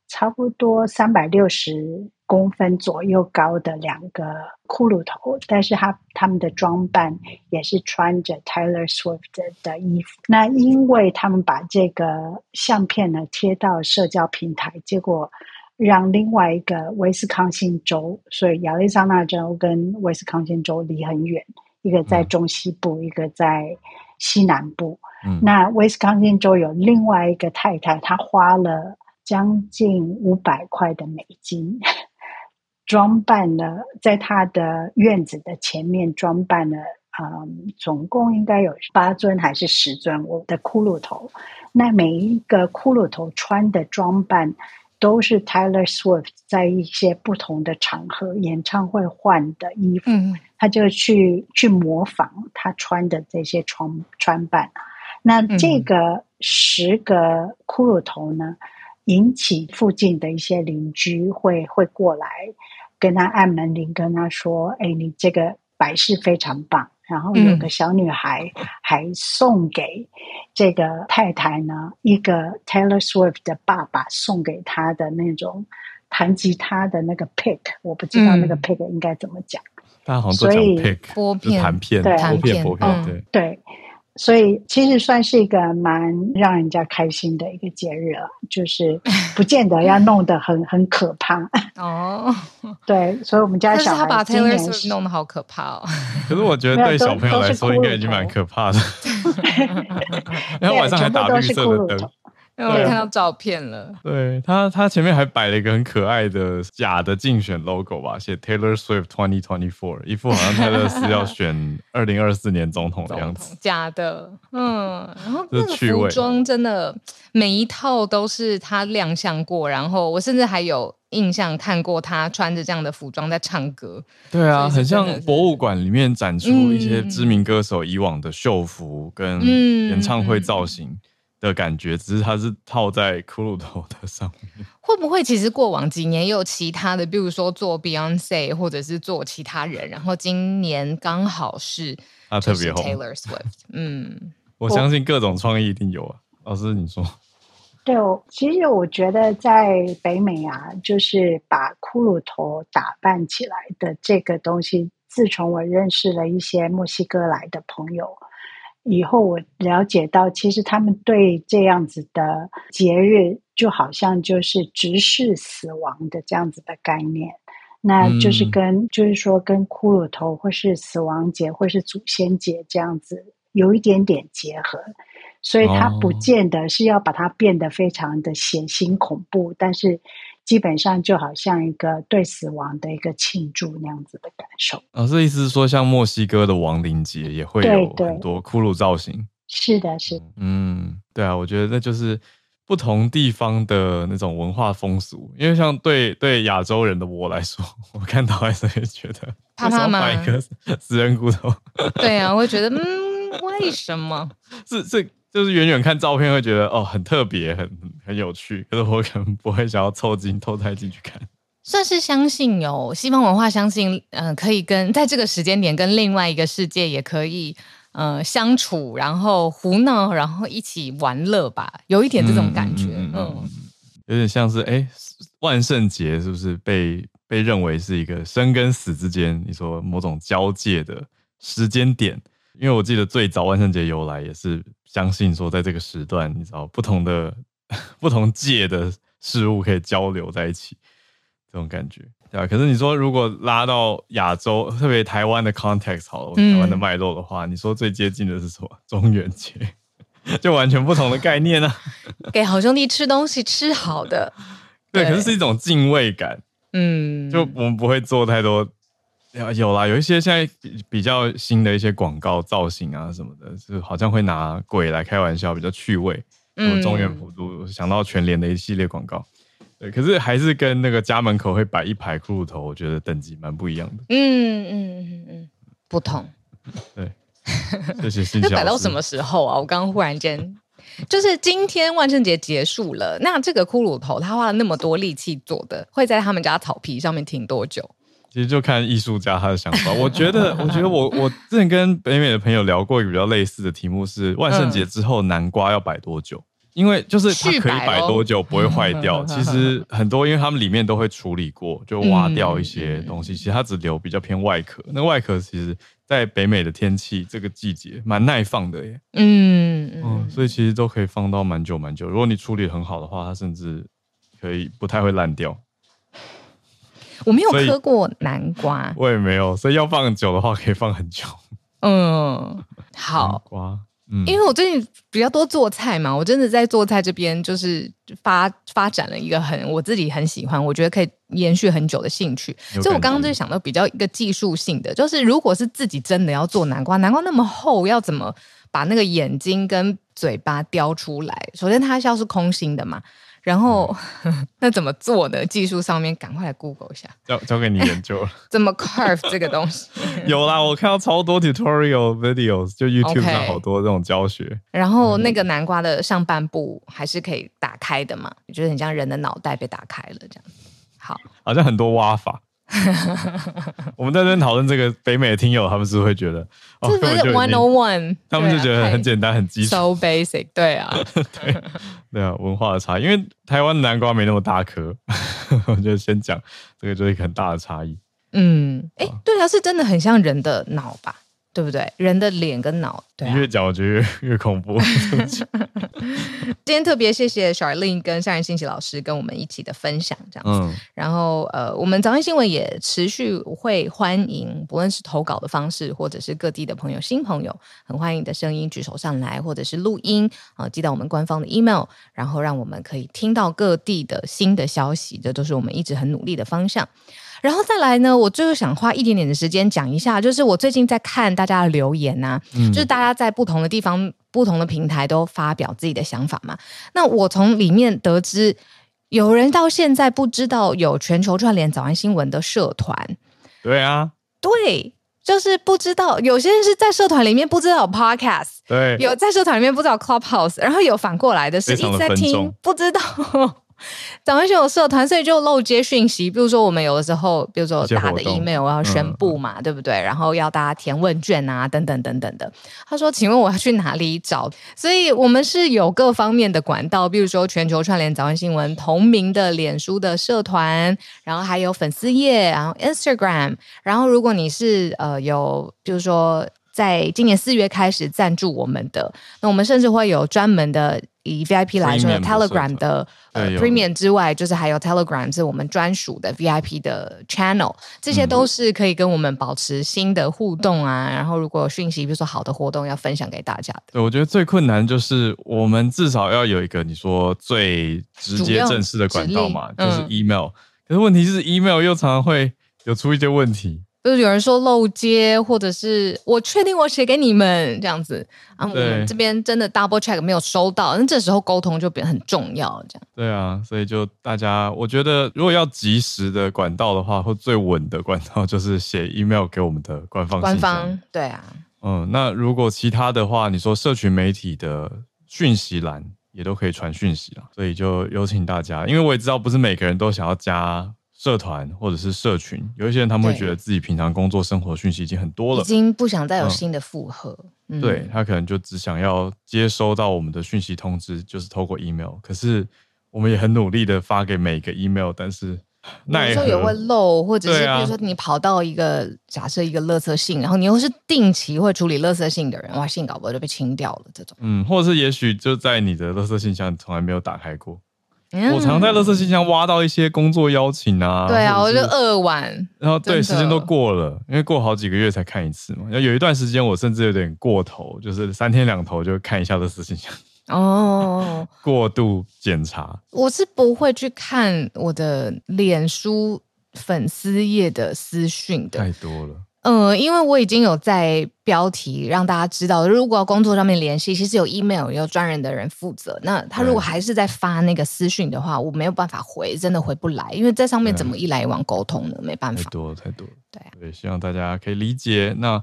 差不多三百六十。公分左右高的两个骷髅头，但是他他们的装扮也是穿着 Taylor Swift 的衣服。那因为他们把这个相片呢贴到社交平台，结果让另外一个威斯康星州，所以亚利桑那州跟威斯康星州离很远，一个在中西部，嗯、一个在西南部。嗯、那威斯康星州有另外一个太太，她花了将近五百块的美金。装扮了，在他的院子的前面装扮了，嗯，总共应该有八尊还是十尊我的骷髅头。那每一个骷髅头穿的装扮都是 Taylor Swift 在一些不同的场合演唱会换的衣服，嗯、他就去去模仿他穿的这些穿穿扮。那这个十个骷髅头呢，引起附近的一些邻居会会过来。跟他按门铃，跟他说：“哎，你这个摆饰非常棒。”然后有个小女孩还送给这个太太呢一个 Taylor Swift 的爸爸送给她的那种弹吉他的那个 pick，我不知道那个 pick 应该怎么讲。大家好像都讲 pick，拨片，弹片，对，拨片，拨片，对对。所以其实算是一个蛮让人家开心的一个节日了，就是 不见得要弄得很很可怕 哦。对，所以我们家小孩把 Taylor Swift 弄得好可怕哦。可是我觉得对小朋友来说应该已经蛮可怕的。然后晚上还打绿色的灯。我看到照片了，对他，他前面还摆了一个很可爱的假的竞选 logo 吧，写 Taylor Swift 2024，一副好像泰勒斯要选 二零二四年总统的样子。假的，嗯，然后那个服装真的每一套都是他亮相过，然后我甚至还有印象看过他穿着这样的服装在唱歌。对啊，很像博物馆里面展出一些知名歌手以往的秀服跟演唱会造型。嗯的感觉，只是它是套在骷髅头的上面。会不会其实过往几年也有其他的，比如说做 Beyonce 或者是做其他人，然后今年刚好是他特别红 Taylor Swift。嗯，我相信各种创意一定有啊。老师，你说？对，其实我觉得在北美啊，就是把骷髅头打扮起来的这个东西，自从我认识了一些墨西哥来的朋友。以后我了解到，其实他们对这样子的节日，就好像就是直视死亡的这样子的概念，那就是跟、嗯、就是说跟骷髅头或是死亡节或是祖先节这样子有一点点结合，所以它不见得是要把它变得非常的血腥恐怖，但是。基本上就好像一个对死亡的一个庆祝那样子的感受。老师意思是说，像墨西哥的亡灵节也会有很多骷髅造型。是的，是的。嗯，对啊，我觉得那就是不同地方的那种文化风俗。因为像对对亚洲人的我来说，我看到还是会觉得怕怕吗？摆一个死人骨头。对啊，我会觉得嗯，为什么？是 是。就是远远看照片会觉得哦，很特别，很很有趣，可是我可能不会想要凑近偷拍进去看。算是相信有西方文化，相信嗯、呃，可以跟在这个时间点跟另外一个世界也可以呃相处，然后胡闹，然后一起玩乐吧，有一点这种感觉，嗯，嗯嗯嗯有点像是哎，万圣节是不是被被认为是一个生跟死之间，你说某种交界的时间点？因为我记得最早万圣节由来也是。相信说，在这个时段，你知道不同的、不同界的事物可以交流在一起，这种感觉，对吧？可是你说，如果拉到亚洲，特别台湾的 context 好了，台湾的脉络的话，嗯、你说最接近的是什么？中元节，就完全不同的概念啊！给好兄弟吃东西，吃好的，对，对，可是是一种敬畏感，嗯，就我们不会做太多。有啦，有一些现在比较新的一些广告造型啊什么的，就好像会拿鬼来开玩笑，比较趣味。嗯，中原普渡想到全联的一系列广告，对，可是还是跟那个家门口会摆一排骷髅头，我觉得等级蛮不一样的。嗯嗯嗯嗯，不同。对，谢谢新。那摆到什么时候啊？我刚刚忽然间，就是今天万圣节结束了，那这个骷髅头他花了那么多力气做的，会在他们家草皮上面停多久？其实就看艺术家他的想法。我觉得，我觉得我我之前跟北美的朋友聊过一个比较类似的题目是：万圣节之后南瓜要摆多久？因为就是它可以摆多久不会坏掉。其实很多，因为他们里面都会处理过，就挖掉一些东西。其实它只留比较偏外壳。那外壳其实，在北美的天气这个季节蛮耐放的耶。嗯嗯，所以其实都可以放到蛮久蛮久。如果你处理很好的话，它甚至可以不太会烂掉。我没有喝过南瓜，我也没有，所以要放久的话可以放很久。嗯，好。南瓜，嗯，因为我最近比较多做菜嘛，我真的在做菜这边就是发发展了一个很我自己很喜欢，我觉得可以延续很久的兴趣。所以我刚刚就想到比较一个技术性的，就是如果是自己真的要做南瓜，南瓜那么厚，要怎么把那个眼睛跟嘴巴雕出来？首先它要是空心的嘛。然后、嗯、那怎么做呢？技术上面赶快来 Google 一下，交交给你研究了。怎么 carve 这个东西？有啦，我看到超多 tutorial videos，就 YouTube 上好多这种教学。Okay. 然后那个南瓜的上半部还是可以打开的嘛？就是很像人的脑袋被打开了这样。好，好像很多挖法。我们在这边讨论这个北美的听友，他们是会觉得这不是 one on one，他们就觉得很简单、很基础，so basic。对啊，对对啊，文化的差异，因为台湾南瓜没那么大颗，我就先讲这个就是一个很大的差异。嗯，哎，对啊，是真的很像人的脑吧？对不对？人的脸跟脑，对、啊，越讲我觉得越越恐怖。今天特别谢谢 Charlene 跟善人信息老师跟我们一起的分享，这样子。嗯、然后呃，我们早安新闻也持续会欢迎，不论是投稿的方式，或者是各地的朋友、新朋友，很欢迎你的声音举手上来，或者是录音啊、呃，寄到我们官方的 email，然后让我们可以听到各地的新的消息，这都是我们一直很努力的方向。然后再来呢，我就是想花一点点的时间讲一下，就是我最近在看大家的留言呐、啊，嗯、就是大家在不同的地方、不同的平台都发表自己的想法嘛。那我从里面得知，有人到现在不知道有全球串联早安新闻的社团。对啊，对，就是不知道。有些人是在社团里面不知道有 podcast，对，有在社团里面不知道 Clubhouse，然后有反过来的是一直在听，不知道。早安新闻社团，所以就漏接讯息。比如说，我们有的时候，比如说打的 email 要宣布嘛，嗯、对不对？然后要大家填问卷啊，等等等等的。他说：“请问我要去哪里找？”所以我们是有各方面的管道，比如说全球串联早安新闻同名的脸书的社团，然后还有粉丝页，然后 Instagram。然后如果你是呃有，比如说在今年四月开始赞助我们的，那我们甚至会有专门的。以 VIP 来说，Telegram 的呃 Premium 之外，就是还有 Telegram 是我们专属的 VIP 的 Channel，这些都是可以跟我们保持新的互动啊。嗯、然后如果有讯息，比如说好的活动要分享给大家的。对，我觉得最困难就是我们至少要有一个你说最直接正式的管道嘛，就是 Email。嗯、可是问题是 Email 又常常会有出一些问题。就是有人说漏接，或者是我确定我写给你们这样子啊，我们这边真的 double check 没有收到，那这时候沟通就变得很重要，这样。对啊，所以就大家，我觉得如果要及时的管道的话，或最稳的管道 就是写 email 给我们的官方。官方，对啊。嗯，那如果其他的话，你说社群媒体的讯息栏也都可以传讯息啊，所以就有请大家，因为我也知道不是每个人都想要加。社团或者是社群，有一些人他们会觉得自己平常工作生活讯息已经很多了，已经不想再有新的负荷。对，他可能就只想要接收到我们的讯息通知，就是透过 email。可是我们也很努力的发给每个 email，但是有时候也会漏，或者是比如说你跑到一个、啊、假设一个垃圾信，然后你又是定期会处理垃圾信的人，哇，信搞不好就被清掉了这种。嗯，或者是也许就在你的垃圾信箱从来没有打开过。我常在垃圾信箱挖到一些工作邀请啊，对啊，我就二完。然后对，时间都过了，因为过好几个月才看一次嘛。有一段时间我甚至有点过头，就是三天两头就看一下垃圾信箱。哦，过度检查。我是不会去看我的脸书粉丝页的私讯的，太多了。嗯，因为我已经有在标题让大家知道，如果要工作上面联系，其实有 email 有专人的人负责。那他如果还是在发那个私讯的话，我没有办法回，真的回不来，因为在上面怎么一来一往沟通呢？没办法，太多了，太多了。对啊，对，希望大家可以理解。那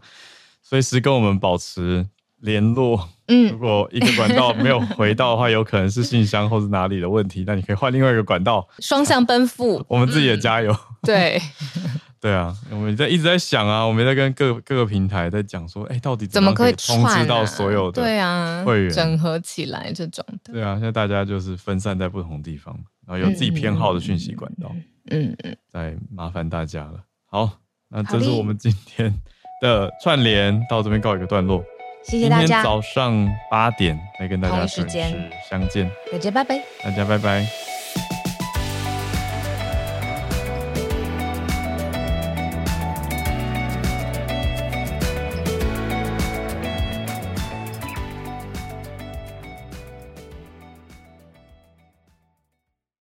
随时跟我们保持联络。嗯，如果一个管道没有回到的话，有可能是信箱或是哪里的问题，那你可以换另外一个管道，双向奔赴。我们自己也加油。嗯、对。对啊，我们在一直在想啊，我们在跟各各个平台在讲说，哎，到底怎么可以通知到所有的对啊会员整合起来这种的？对啊，现在大家就是分散在不同地方，然后有自己偏好的讯息管道，嗯嗯，再麻烦大家了。好，那这是我们今天的串联，到这边告一个段落。谢谢大家。早上八点来跟大家准时相见，大家拜拜，大家拜拜。